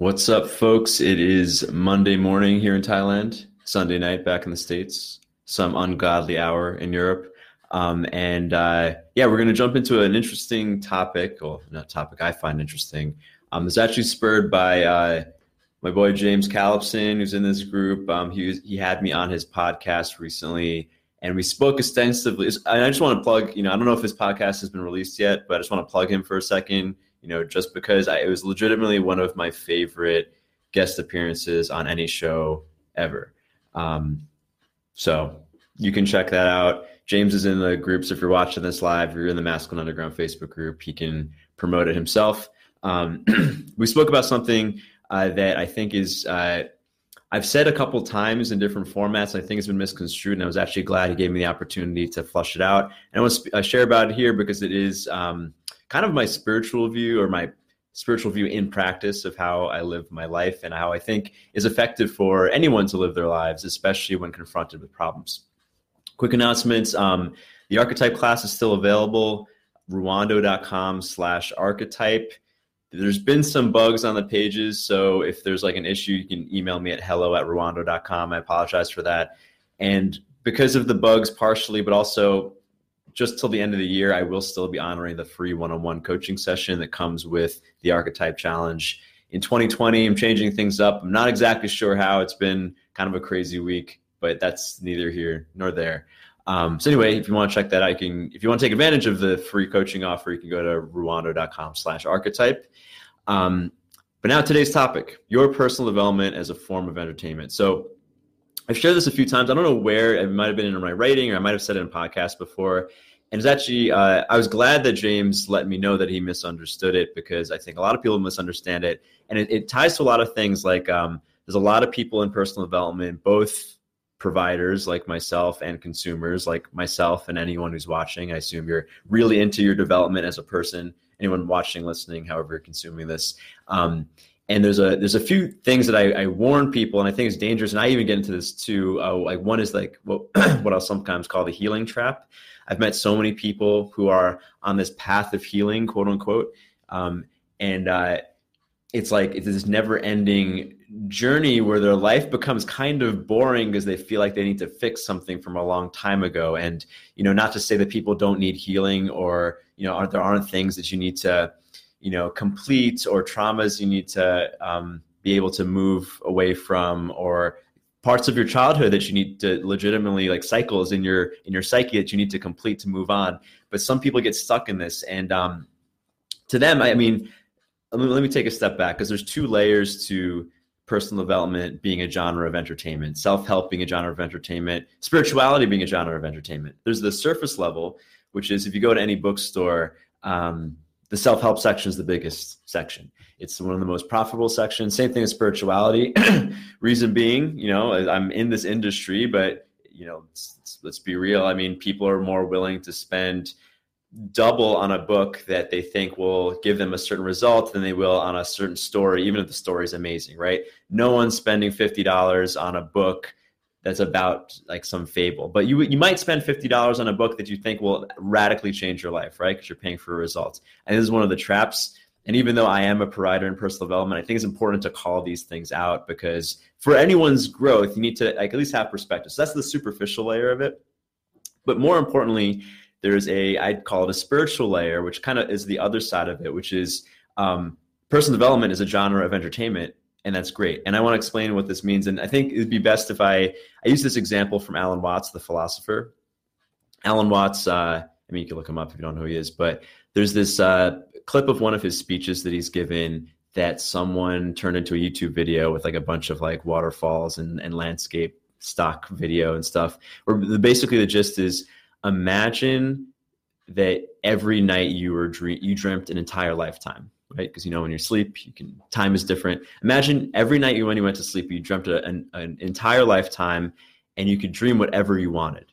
What's up, folks? It is Monday morning here in Thailand, Sunday night back in the States, some ungodly hour in Europe. Um, and uh, yeah, we're going to jump into an interesting topic, or not topic I find interesting. Um, it's actually spurred by uh, my boy James Callipson, who's in this group. Um, he, he had me on his podcast recently, and we spoke extensively. I just want to plug, you know, I don't know if his podcast has been released yet, but I just want to plug him for a second you know, just because I, it was legitimately one of my favorite guest appearances on any show ever. Um, so you can check that out. James is in the groups. If you're watching this live, you're in the Masculine Underground Facebook group. He can promote it himself. Um, we spoke about something uh, that I think is uh, I've said a couple times in different formats. I think it's been misconstrued, and I was actually glad he gave me the opportunity to flush it out. And I want to share about it here because it is um, kind of my spiritual view or my spiritual view in practice of how I live my life and how I think is effective for anyone to live their lives, especially when confronted with problems. Quick announcements. Um, the archetype class is still available. Ruwando.com slash archetype. There's been some bugs on the pages. So if there's like an issue, you can email me at hello at ruwando.com. I apologize for that. And because of the bugs partially, but also just till the end of the year, I will still be honoring the free one on one coaching session that comes with the Archetype Challenge. In 2020, I'm changing things up. I'm not exactly sure how. It's been kind of a crazy week, but that's neither here nor there. Um, so anyway, if you want to check that out, you can. If you want to take advantage of the free coaching offer, you can go to ruwando.com/archetype. Um, but now today's topic: your personal development as a form of entertainment. So I've shared this a few times. I don't know where it might have been in my writing, or I might have said it in a podcast before. And it's actually, uh, I was glad that James let me know that he misunderstood it because I think a lot of people misunderstand it. And it, it ties to a lot of things like um, there's a lot of people in personal development, both providers like myself and consumers like myself and anyone who's watching. I assume you're really into your development as a person, anyone watching, listening, however you're consuming this. Um, and there's a there's a few things that I, I, warn people, and I think it's dangerous. And I even get into this too. Uh, like one is like what what I'll sometimes call the healing trap. I've met so many people who are on this path of healing, quote unquote, um, and uh, it's like it's this never-ending journey where their life becomes kind of boring because they feel like they need to fix something from a long time ago. And you know, not to say that people don't need healing or you know, aren't, there aren't things that you need to you know complete or traumas you need to um, be able to move away from or parts of your childhood that you need to legitimately like cycles in your in your psyche that you need to complete to move on. But some people get stuck in this and um to them i mean let me, take a step back because there's two layers to personal development being a genre of entertainment self-help being a genre of entertainment spirituality being a genre of entertainment. There's the surface level which is if you go to any bookstore um, the self-help section is the biggest section. It's one of the most profitable sections. Same thing as spirituality. Reason being you know i'm in this industry but you know let's, let's, be real. I mean people are more willing to spend double on a book that they think will give them a certain result than they will on a certain story even if the story is amazing right? No one's spending $50 on a book that's about like some fable. But you you might spend fifty dollars on a book that you think will radically change your life, right? Because you're paying for results. And this is one of the traps. And even though I am a provider in personal development, I think it's important to call these things out because for anyone's growth, you need to like at least have perspective. So that's the superficial layer of it. But more importantly, there's a I'd call it a spiritual layer, which kind of is the other side of it, which is um, personal development is a genre of entertainment and that's great. And I want to explain what this means. And I think it'd be best if I I use this example from Alan Watts, the philosopher. Alan Watts, uh, I mean, you can look him up if you don't know who he is, but there's this uh, clip of one of his speeches that he's given that someone turned into a YouTube video with like a bunch of like waterfalls and, and landscape stock video and stuff. Where basically the gist is imagine that every night you were dream you dreamt an entire lifetime right? Because you know when you sleep, you can time is different. Imagine every night you when you went to sleep, you dreamt an, an entire lifetime, and you could dream whatever you wanted.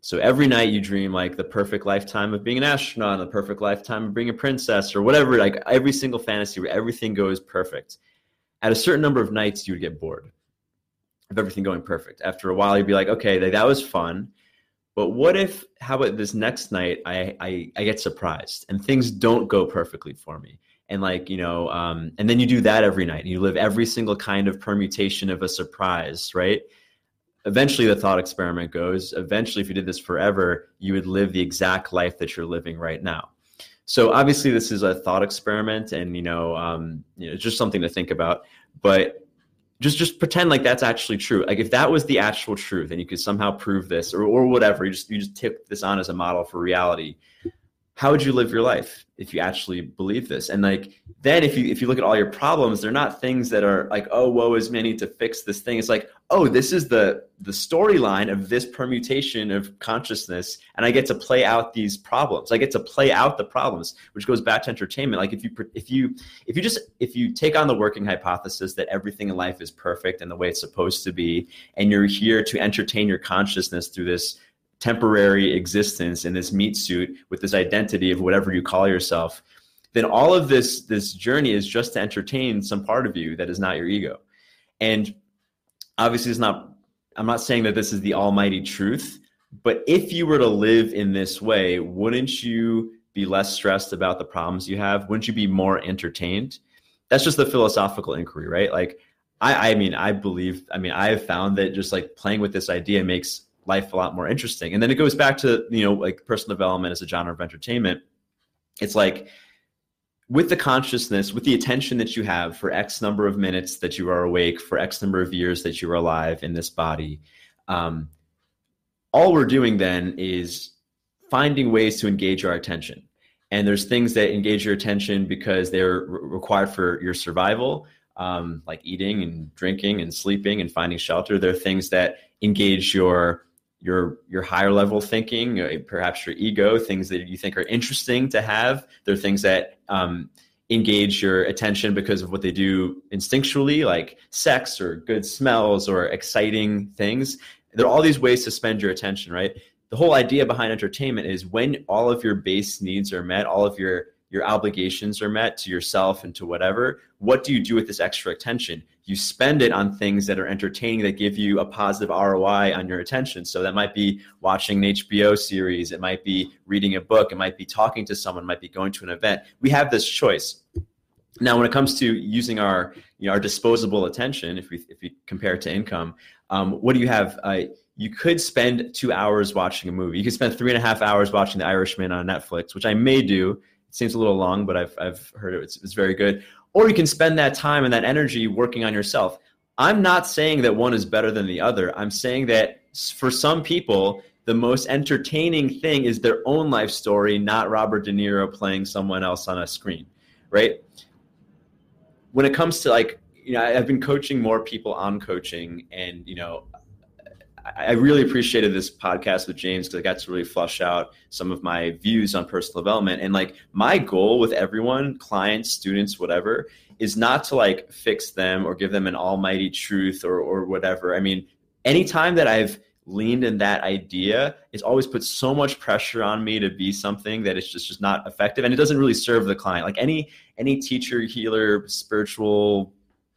So every night you dream like the perfect lifetime of being an astronaut, the perfect lifetime of being a princess, or whatever. Like every single fantasy where everything goes perfect. At a certain number of nights, you would get bored of everything going perfect. After a while, you'd be like, okay, that was fun. But what if, how about this next night, I, I, I get surprised and things don't go perfectly for me? And like you know um, and then you do that every night and you live every single kind of permutation of a surprise right? Eventually the thought experiment goes. Eventually if you did this forever you would live the exact life that you're living right now. So obviously this is a thought experiment and you know, um, you know just something to think about. But just just pretend like that's actually true. Like if that was the actual truth and you could somehow prove this or, or whatever you just you just take this on as a model for reality how would you live your life if you actually believe this? And like then if you if you look at all your problems they're not things that are like oh woe is me I need to fix this thing. It's like oh this is the the storyline of this permutation of consciousness and i get to play out these problems. I get to play out the problems which goes back to entertainment. Like if you if you if you just if you take on the working hypothesis that everything in life is perfect and the way it's supposed to be and you're here to entertain your consciousness through this temporary existence in this meat suit with this identity of whatever you call yourself then all of this this journey is just to entertain some part of you that is not your ego. And obviously it's not i'm not saying that this is the almighty truth but if you were to live in this way wouldn't you be less stressed about the problems you have? Wouldn't you be more entertained? That's just the philosophical inquiry right? Like I, I mean, I believe, I mean, I have found that just like playing with this idea makes life a lot more interesting. And then it goes back to, you know, like personal development as a genre of entertainment. It's like with the consciousness, with the attention that you have for X number of minutes that you are awake, for X number of years that you are alive in this body, um, all we're doing then is finding ways to engage our attention. And there's things that engage your attention because they're re- required for your survival, um, like eating and drinking and sleeping and finding shelter. There are things that engage your your your higher level thinking, uh, perhaps your ego, things that you think are interesting to have. They're things that um, engage your attention because of what they do instinctually, like sex or good smells or exciting things. There are all these ways to spend your attention, right? The whole idea behind entertainment is when all of your base needs are met, all of your your obligations are met to yourself and to whatever, what do you do with this extra attention? You spend it on things that are entertaining that give you a positive ROI on your attention. So that might be watching an HBO series, it might be reading a book, it might be talking to someone, it might be going to an event. We have this choice. Now, when it comes to using our you know, our disposable attention, if we if we compare it to income, um, what do you have? Uh, you could spend two hours watching a movie. You could spend three and a half hours watching The Irishman on Netflix, which I may do seems a little long, but I've, I've heard it. It's, it's very good. Or you can spend that time and that energy working on yourself. I'm not saying that one is better than the other. I'm saying that for some people, the most entertaining thing is their own life story, not Robert De Niro playing someone else on a screen, right? When it comes to like, you know, I've been coaching more people on coaching, and you know, I really appreciated this podcast with James because I got to really flush out some of my views on personal development. And like my goal with everyone, clients, students, whatever, is not to like fix them or give them an almighty truth or or whatever. I mean, anytime that I've leaned in that idea, it's always put so much pressure on me to be something that is just just not effective, and it doesn't really serve the client. Like any any teacher, healer, spiritual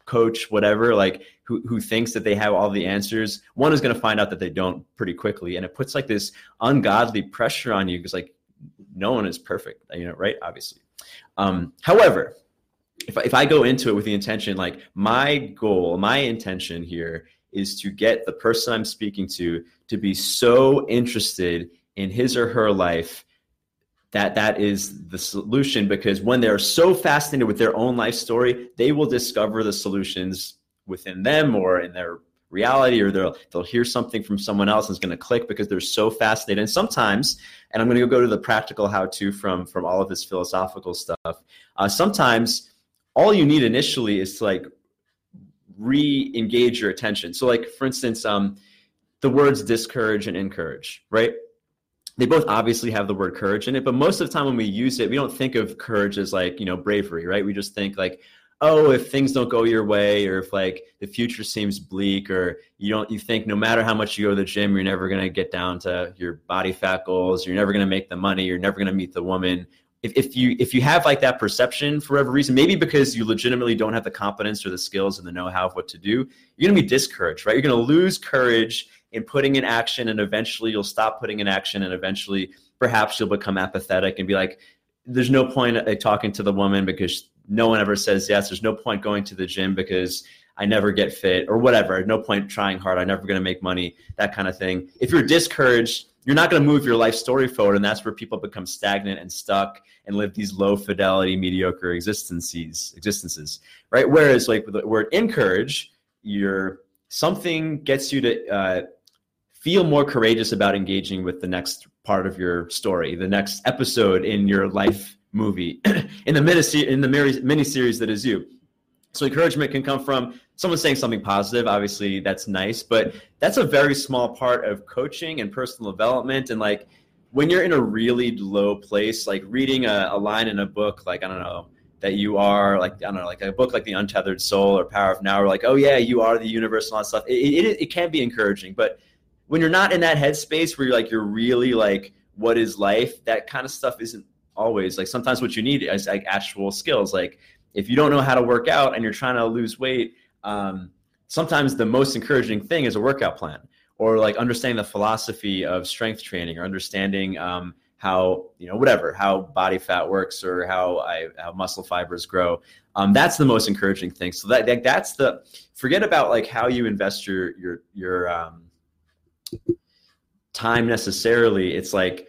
coach, whatever, like who, who thinks that they have all the answers, one is going to find out that they don't pretty quickly. And it puts like this ungodly pressure on you because like no one is perfect, you know, right? Obviously. Um, however, if, if I go into it with the intention, like my goal, my intention here is to get the person I'm speaking to to be so interested in his or her life that that is the solution because when they're so fascinated with their own life story they will discover the solutions within them or in their reality or they'll they'll hear something from someone else and it's going to click because they're so fascinated. And sometimes and i'm going to go to the practical how to from from all of this philosophical stuff uh, sometimes all you need initially is to like re-engage your attention. So like for instance um, the words discourage and encourage right they both obviously have the word courage in it, but most of the time when we use it, we don't think of courage as like, you know, bravery, right? We just think like, oh, if things don't go your way, or if like the future seems bleak, or you don't, you think no matter how much you go to the gym, you're never going to get down to your body fat goals, you're never going to make the money, you're never going to meet the woman. If, if you if you have like that perception for whatever reason, maybe because you legitimately don't have the competence or the skills and the know-how of what to do, you're going to be discouraged, right? You're going to lose courage in putting in action and eventually you'll stop putting in action and eventually perhaps you'll become apathetic and be like there's no point of talking to the woman because no one ever says yes. There's no point going to the gym because I never get fit or whatever. No point trying hard. I'm never going to make money, that kind of thing. If you're discouraged, you're not going to move your life story forward. And that's where people become stagnant and stuck and live these low fidelity, mediocre existences, existences, right? Whereas like with the word encourage, you're something gets you to uh, feel more courageous about engaging with the next part of your story, the next episode in your life movie, in the mini in the mini series that is you. So encouragement can come from someone saying something positive. Obviously, that's nice, but that's a very small part of coaching and personal development. And like when you're in a really low place, like reading a, a line in a book, like I don't know that you are like I don't know, like a book like The Untethered Soul or Power of Now, or like oh yeah, you are the universe and all that stuff. It, it, it can be encouraging, but when you're not in that headspace where you're like you're really like what is life, that kind of stuff isn't always like sometimes what you need is like actual skills like if you don't know how to work out and you're trying to lose weight, um, sometimes the most encouraging thing is a workout plan or like understanding the philosophy of strength training or understanding um, how you know whatever how body fat works or how I how muscle fibers grow. Um, that's the most encouraging thing. So that, that that's the forget about like how you invest your your your um, time necessarily. It's like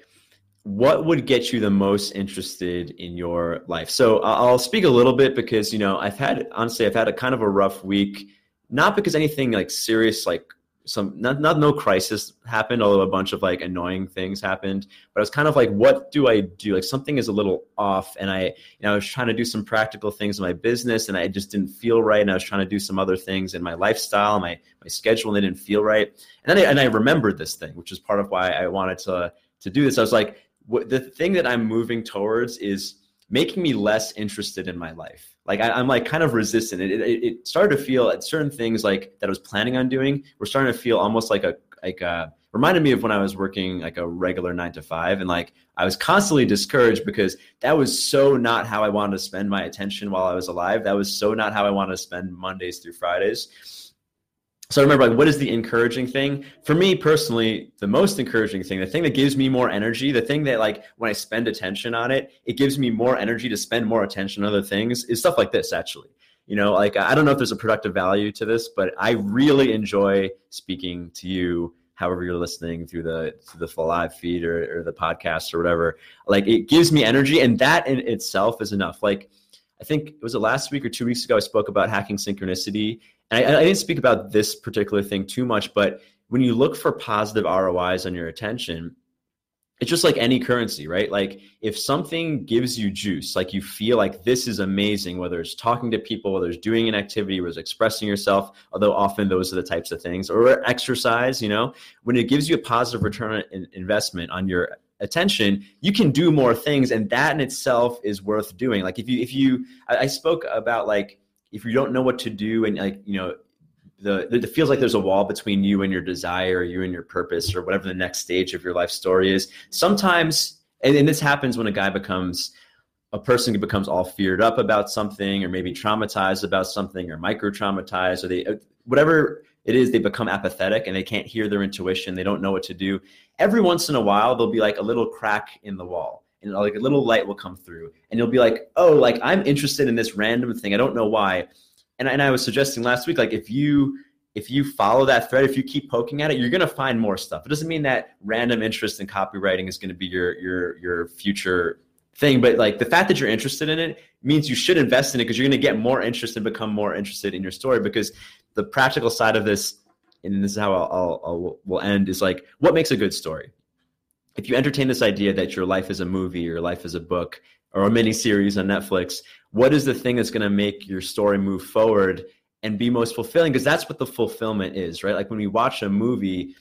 what would get you the most interested in your life? So I'll speak a little bit because you know I've had honestly I've had a kind of a rough week, not because anything like serious like some not, not no crisis happened although a bunch of like annoying things happened but i was kind of like what do i do? Like something is a little off and i you know i was trying to do some practical things in my business and i just didn't feel right and i was trying to do some other things in my lifestyle my my schedule and they didn't feel right. And then I, and I remembered this thing which is part of why i wanted to to do this. I was like what the thing that I'm moving towards is making me less interested in my life. Like I, am like kind of resistant. It, it, it started to feel at certain things like that I was planning on doing. We're starting to feel almost like a like a reminded me of when I was working like a regular nine to five, and like I was constantly discouraged because that was so not how I wanted to spend my attention while I was alive. That was so not how I wanted to spend Mondays through Fridays so I remember like what is the encouraging thing? For me personally the most encouraging thing the thing that gives me more energy the thing that like when i spend attention on it it gives me more energy to spend more attention on other things is stuff like this actually. You know like i don't know if there's a productive value to this but i really enjoy speaking to you however you're listening through the through the live feed or, or the podcast or whatever. Like it gives me energy and that in itself is enough. Like I think it was it last week or two weeks ago. I spoke about hacking synchronicity, and I, I, didn't speak about this particular thing too much. But when you look for positive ROIs on your attention, it's just like any currency, right? Like if something gives you juice, like you feel like this is amazing, whether it's talking to people, whether it's doing an activity, whether it's expressing yourself, although often those are the types of things, or exercise, you know, when it gives you a positive return on investment on your attention you can do more things and that in itself is worth doing like if you if you i, I spoke about like if you don't know what to do and like you know the, it feels like there's a wall between you and your desire you and your purpose or whatever the next stage of your life story is. Sometimes and, and this happens when a guy becomes a person who becomes all feared up about something or maybe traumatized about something or micro traumatized or they uh, whatever it is they become apathetic and they can't hear their intuition. They don't know what to do. Every once in a while there'll be like a little crack in the wall and like a little light will come through and you'll be like oh like i'm interested in this random thing. I don't know why. And, and i was suggesting last week like if you if you follow that thread if you keep poking at it you're going to find more stuff. It doesn't mean that random interest in copywriting is going to be your your your future thing but like the fact that you're interested in it means you should invest in it because you're going to get more interest and become more interested in your story because the practical side of this, and this is how I'll, I'll, I'll will end, is like what makes a good story. If you entertain this idea that your life is a movie, your life is a book, or a mini series on Netflix, what is the thing that's going to make your story move forward and be most fulfilling? Because that's what the fulfillment is, right? Like when we watch a movie,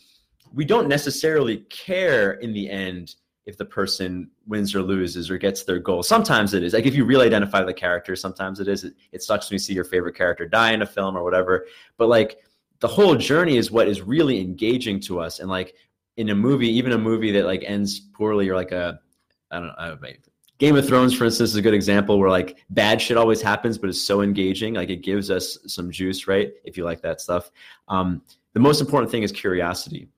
we don't necessarily care in the end if the person wins or loses or gets their goal. Sometimes it is. Like if you really identify the character, sometimes it is. It, it sucks when you see your favorite character die in a film or whatever. But like the whole journey is what is really engaging to us. And like in a movie, even a movie that like ends poorly or like a I don't know, Game of Thrones, for instance, is a good example where like bad shit always happens, but it's so engaging. Like it gives us some juice, right? If you like that stuff. Um, the most important thing is curiosity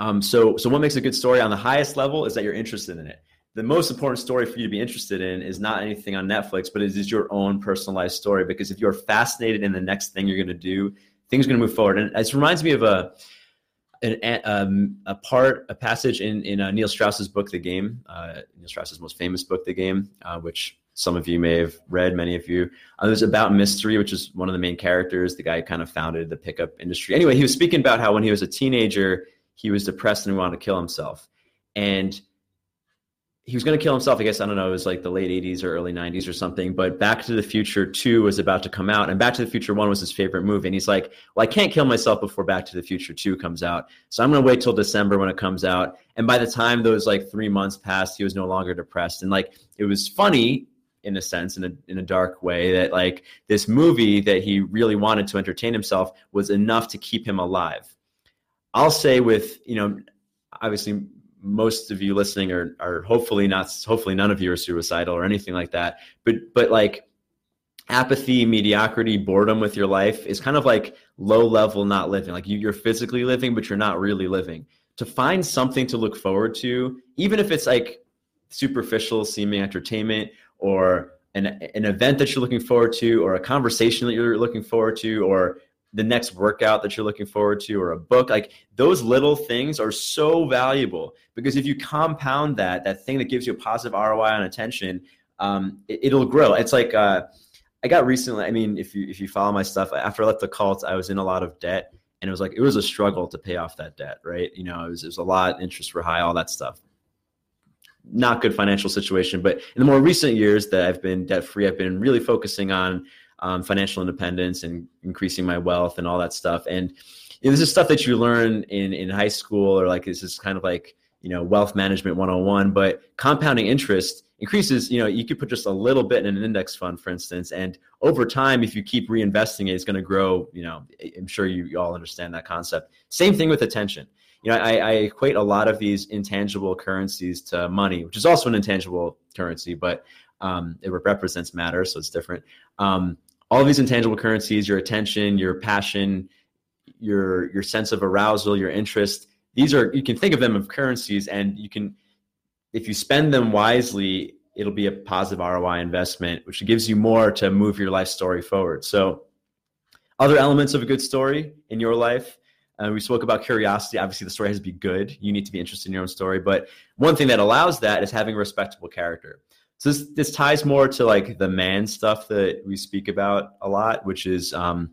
um, so, so what makes a good story on the highest level is that you're interested in it. the most important story for you to be interested in is not anything on Netflix, but it is your own personalized story. Because if you're fascinated in the next thing you're going to do, things are going to move forward. And it reminds me of a an, um, a part, a passage in in uh, Neil Strauss's book, The Game. Uh, Neil Strauss's most famous book, The Game, uh, which some of you may have read, many of you. Uh, it was about mystery, which is one of the main characters. The guy kind of founded the pickup industry. Anyway, he was speaking about how when he was a teenager, he was depressed and wanted to kill himself, and he was going to kill himself. I guess I don't know. It was like the late '80s or early '90s or something. But Back to the Future Two was about to come out, and Back to the Future One was his favorite movie. And he's like, "Well, I can't kill myself before Back to the Future Two comes out, so I'm going to wait till December when it comes out." And by the time those like three months passed, he was no longer depressed. And like it was funny in a sense, in a in a dark way, that like this movie that he really wanted to entertain himself was enough to keep him alive. I'll say with you know, obviously most of you listening are are hopefully not hopefully none of you are suicidal or anything like that. But but like apathy mediocrity boredom with your life is kind of like low level not living. Like you, you're physically living but you're not really living. To find something to look forward to even if it's like superficial seeming entertainment or an, an event that you're looking forward to or a conversation that you're looking forward to or the next workout that you're looking forward to or a book like those little things are so valuable because if you compound that that thing that gives you a positive roi on attention um, it, will grow. It's like uh, i got recently i mean if you if you follow my stuff after i left the cult i was in a lot of debt and it was like it was a struggle to pay off that debt right? You know it was, it was a lot interest were high all that stuff. Not good financial situation but in the more recent years that i've been debt free i've been really focusing on um, financial independence and increasing my wealth and all that stuff. And you know, this is stuff that you learn in in high school or like this is kind of like you know wealth management 101 but compounding interest increases you know you could put just a little bit in an index fund for instance and over time if you keep reinvesting it it's going to grow you know i'm sure you, you all understand that concept. Same thing with attention. You know I, I equate a lot of these intangible currencies to money which is also an intangible currency but um, it represents matter so it's different. Um, all these intangible currencies your attention your passion your your sense of arousal your interest these are you can think of them as currencies and you can if you spend them wisely it'll be a positive roi investment which gives you more to move your life story forward. So other elements of a good story in your life uh, we spoke about curiosity. Obviously the story has to be good. You need to be interested in your own story. But one thing that allows that is having a respectable character so this this ties more to like the man stuff that we speak about a lot, which is um,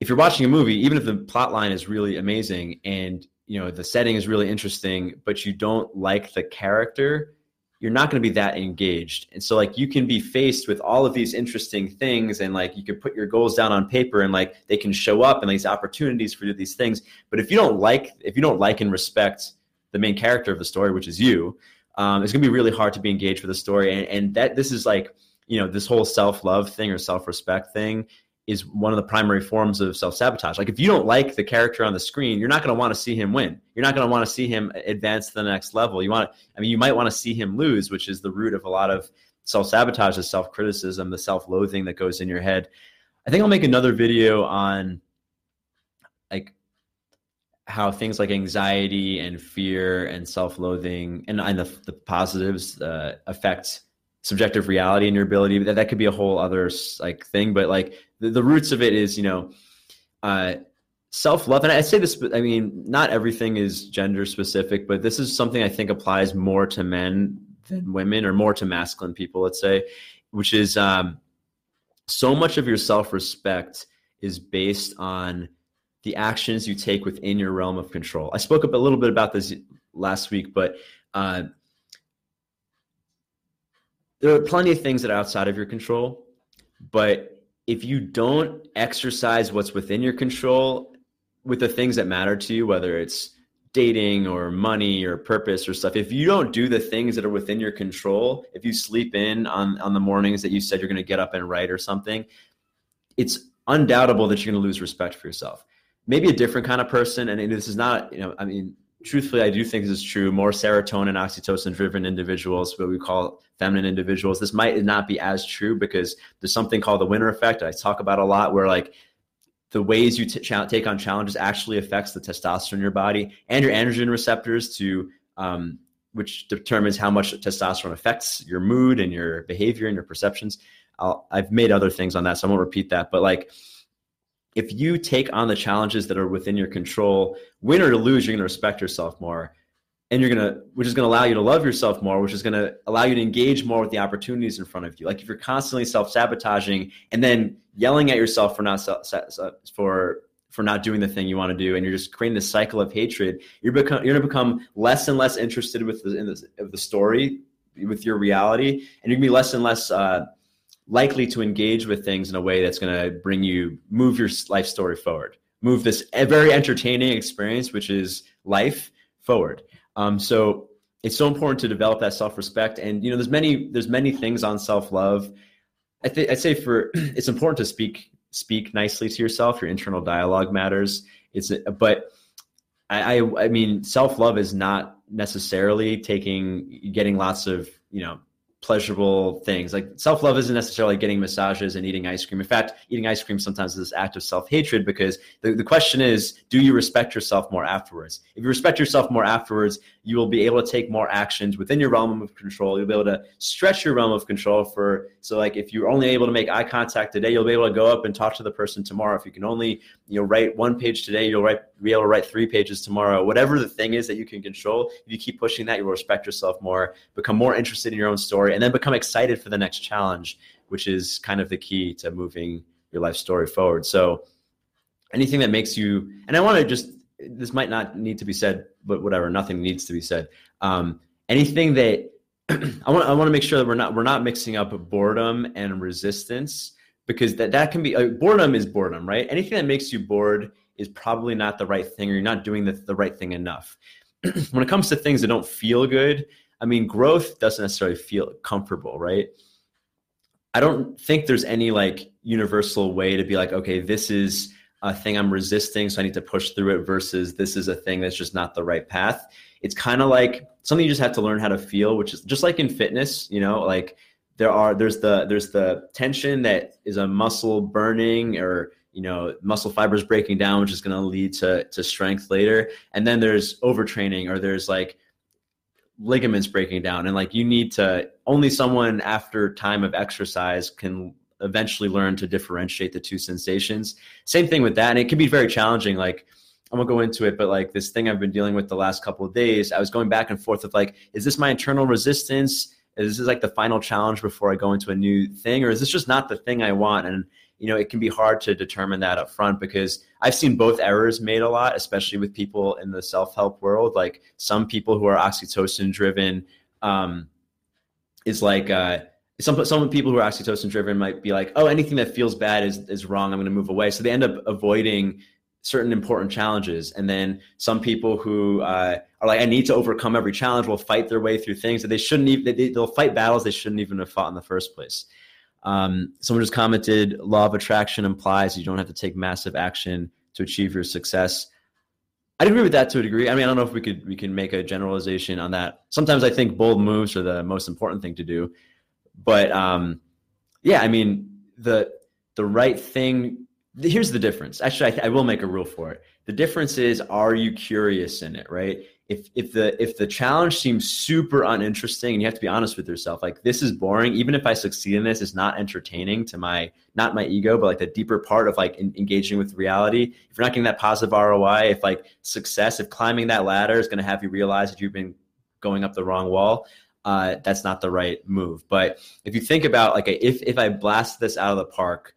if you're watching a movie, even if the plot line is really amazing and you know the setting is really interesting, but you don't like the character, you're not going to be that engaged. And so like you can be faced with all of these interesting things and like you can put your goals down on paper and like they can show up and these opportunities for these things. But if you don't like if you don't like and respect the main character of the story, which is you, um, it's going to be really hard to be engaged with the story. And, and that this is like, you know, this whole self love thing or self respect thing is one of the primary forms of self sabotage. Like, if you don't like the character on the screen, you're not going to want to see him win. You're not going to want to see him advance to the next level. You want, I mean, you might want to see him lose, which is the root of a lot of self sabotage, the self criticism, the self loathing that goes in your head. I think I'll make another video on how things like anxiety and fear and self-loathing and, and the, the positives uh, affect subjective reality and your ability. That, that could be a whole other like thing but like the, the roots of it is you know uh, self-love. And i say this i mean not everything is gender specific but this is something i think applies more to men than women or more to masculine people let's say which is um, so much of your self-respect is based on the actions you take within your realm of control. I spoke up a little bit about this last week, but uh, there are plenty of things that are outside of your control. But if you don't exercise what's within your control with the things that matter to you, whether it's dating or money or purpose or stuff, if you don't do the things that are within your control, if you sleep in on, on the mornings that you said you're going to get up and write or something, it's undoubtable that you're going to lose respect for yourself maybe a different kind of person. And this is not, you know, I mean, truthfully, I do think this is true. More serotonin, oxytocin driven individuals, what we call feminine individuals. This might not be as true because there's something called the winner effect. I talk about a lot where like the ways you t- take on challenges actually affects the testosterone in your body and your androgen receptors to um, which determines how much testosterone affects your mood and your behavior and your perceptions. i have made other things on that, so I won't repeat that. But like, if you take on the challenges that are within your control, win or lose, you're going to respect yourself more. And you're gonna which is gonna allow you to love yourself more which is gonna allow you to engage more with the opportunities in front of you. Like if you're constantly self-sabotaging and then yelling at yourself for not for for not doing the thing you want to do and you're just creating this cycle of hatred you're become you're gonna become less and less interested with the in the, of the story with your reality and you're gonna be less and less uh, likely to engage with things in a way that's gonna bring you move your life story forward move this very entertaining experience which is life forward um, so it's so important to develop that self-respect. And you know, there's many there's many things on self-love. I think I'd say for it's important to speak speak nicely to yourself. Your internal dialogue matters. It's but I I, I mean self-love is not necessarily taking getting lots of you know pleasurable things. Like self love isn't necessarily getting massages and eating ice cream. In fact, eating ice cream sometimes is this act of self hatred because the, the question is, do you respect yourself more afterwards? If you respect yourself more afterwards, you will be able to take more actions within your realm of control. You'll be able to stretch your realm of control for so like if you're only able to make eye contact today, you'll be able to go up and talk to the person tomorrow. If you can only you know write one page today, you'll write be able to write three pages tomorrow. Whatever the thing is that you can control, if you keep pushing that, you will respect yourself more, become more interested in your own story, and then become excited for the next challenge, which is kind of the key to moving your life story forward. So anything that makes you and I want to just this might not need to be said, but whatever, nothing needs to be said. Um, anything that I want I want to make sure that we're not we're not mixing up boredom and resistance because that that can be uh, boredom is boredom, right? Anything that makes you bored is probably not the right thing or you're not doing the, the right thing enough. when it comes to things that don't feel good, I mean, growth doesn't necessarily feel comfortable, right? I don't think there's any like universal way to be like, okay, this is a thing I'm resisting, so I need to push through it versus this is a thing that's just not the right path. It's kind of like something you just have to learn how to feel, which is just like in fitness, you know, like there are there's the there's the tension that is a muscle burning or you know muscle fibers breaking down which is going to lead to to strength later and then there's overtraining or there's like ligaments breaking down and like you need to only someone after time of exercise can eventually learn to differentiate the two sensations. Same thing with that and it can be very challenging like i'm gonna go into it but like this thing i've been dealing with the last couple of days i was going back and forth with like is this my internal resistance? Is this like the final challenge before i go into a new thing or is this just not the thing i want? And you know it can be hard to determine that up front because i've seen both errors made a lot especially with people in the self-help world. Like some people who are oxytocin driven um, is like uh, some some people who are oxytocin driven might be like oh anything that feels bad is is wrong. I'm going to move away. So they end up avoiding certain important challenges. And then some people who uh, are like i need to overcome every challenge. Will fight their way through things that they shouldn't even they, they'll fight battles they shouldn't even have fought in the first place um, someone just commented, law of attraction implies you don't have to take massive action to achieve your success. I agree with that to a degree. I mean, I don't know if we could we can make a generalization on that. Sometimes I think bold moves are the most important thing to do, but um, yeah, I mean the the right thing. Here's the difference. Actually, I, I will make a rule for it. The difference is, are you curious in it? Right? If if the if the challenge seems super uninteresting and you have to be honest with yourself like this is boring. Even if i succeed in this it's not entertaining to my not my ego but like the deeper part of like in, engaging with reality. If you're not getting that positive roi if like success if climbing that ladder is going to have you realize that you've been going up the wrong wall uh, that's not the right move. But if you think about like a, if if i blast this out of the park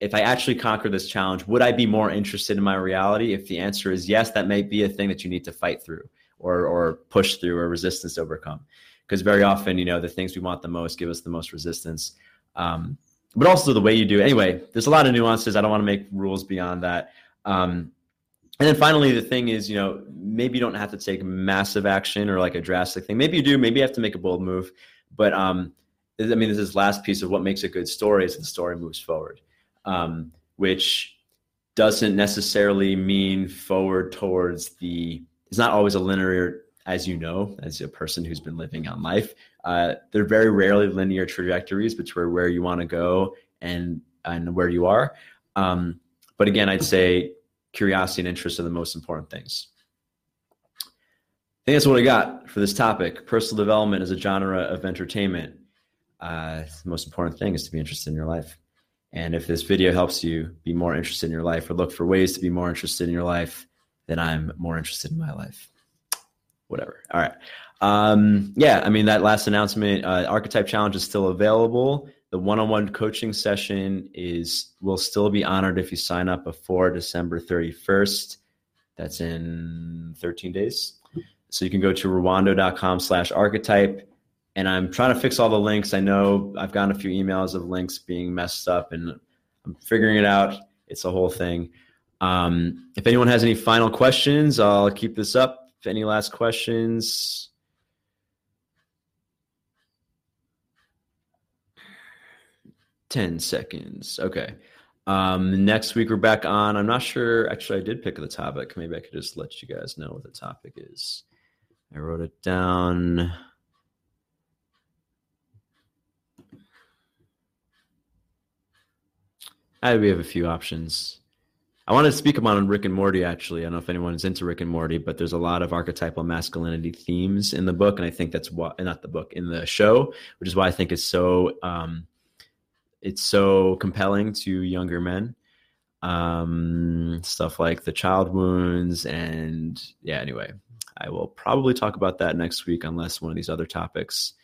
if I actually conquer this challenge, would I be more interested in my reality? If the answer is yes, that may be a thing that you need to fight through or or push through or resistance to overcome. Because very often, you know, the things we want the most give us the most resistance. Um, but also the way you do it. Anyway, there's a lot of nuances. I don't want to make rules beyond that. Um, and then finally, the thing is, you know, maybe you don't have to take massive action or like a drastic thing. Maybe you do. Maybe you have to make a bold move. But um, I mean, this is last piece of what makes a good story is the story moves forward um, which doesn't necessarily mean forward towards the. It's not always a linear, as you know, as a person who's been living on life. Uh, they're very rarely linear trajectories between where you want to go and and where you are. Um, but again, I'd say curiosity and interest are the most important things. I think that's what I got for this topic. Personal development is a genre of entertainment. Uh, the most important thing is to be interested in your life. And if this video helps you be more interested in your life or look for ways to be more interested in your life, then I'm more interested in my life. Whatever. All right. Um, yeah, I mean, that last announcement, uh, Archetype Challenge is still available. The one-on-one coaching session is will still be honored if you sign up before December 31st. That's in 13 days. So you can go to ruwando.com slash archetype. And I'm trying to fix all the links. I know I've gotten a few emails of links being messed up and I'm figuring it out. It's a whole thing. Um, if anyone has any final questions, I'll keep this up. If any last questions, 10 seconds. Okay. Um, next week we're back on. I'm not sure. Actually, I did pick the topic. Maybe I could just let you guys know what the topic is. I wrote it down. I, we have a few options. I wanted to speak about on Rick and Morty. Actually, I don't know if anyone is into Rick and Morty, but there's a lot of archetypal masculinity themes in the book, and I think that's what not the book in the show, which is why I think it's so um, it's so compelling to younger men. Um, stuff like the child wounds, and yeah. Anyway, I will probably talk about that next week, unless one of these other topics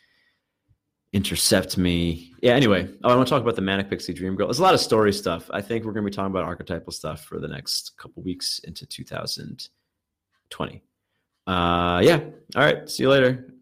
intercept me. Yeah, anyway, oh, I want to talk about the Manic Pixie Dream Girl. There's a lot of story stuff. I think we're going to be talking about archetypal stuff for the next couple weeks into 2020. Uh, yeah. All right. See you later.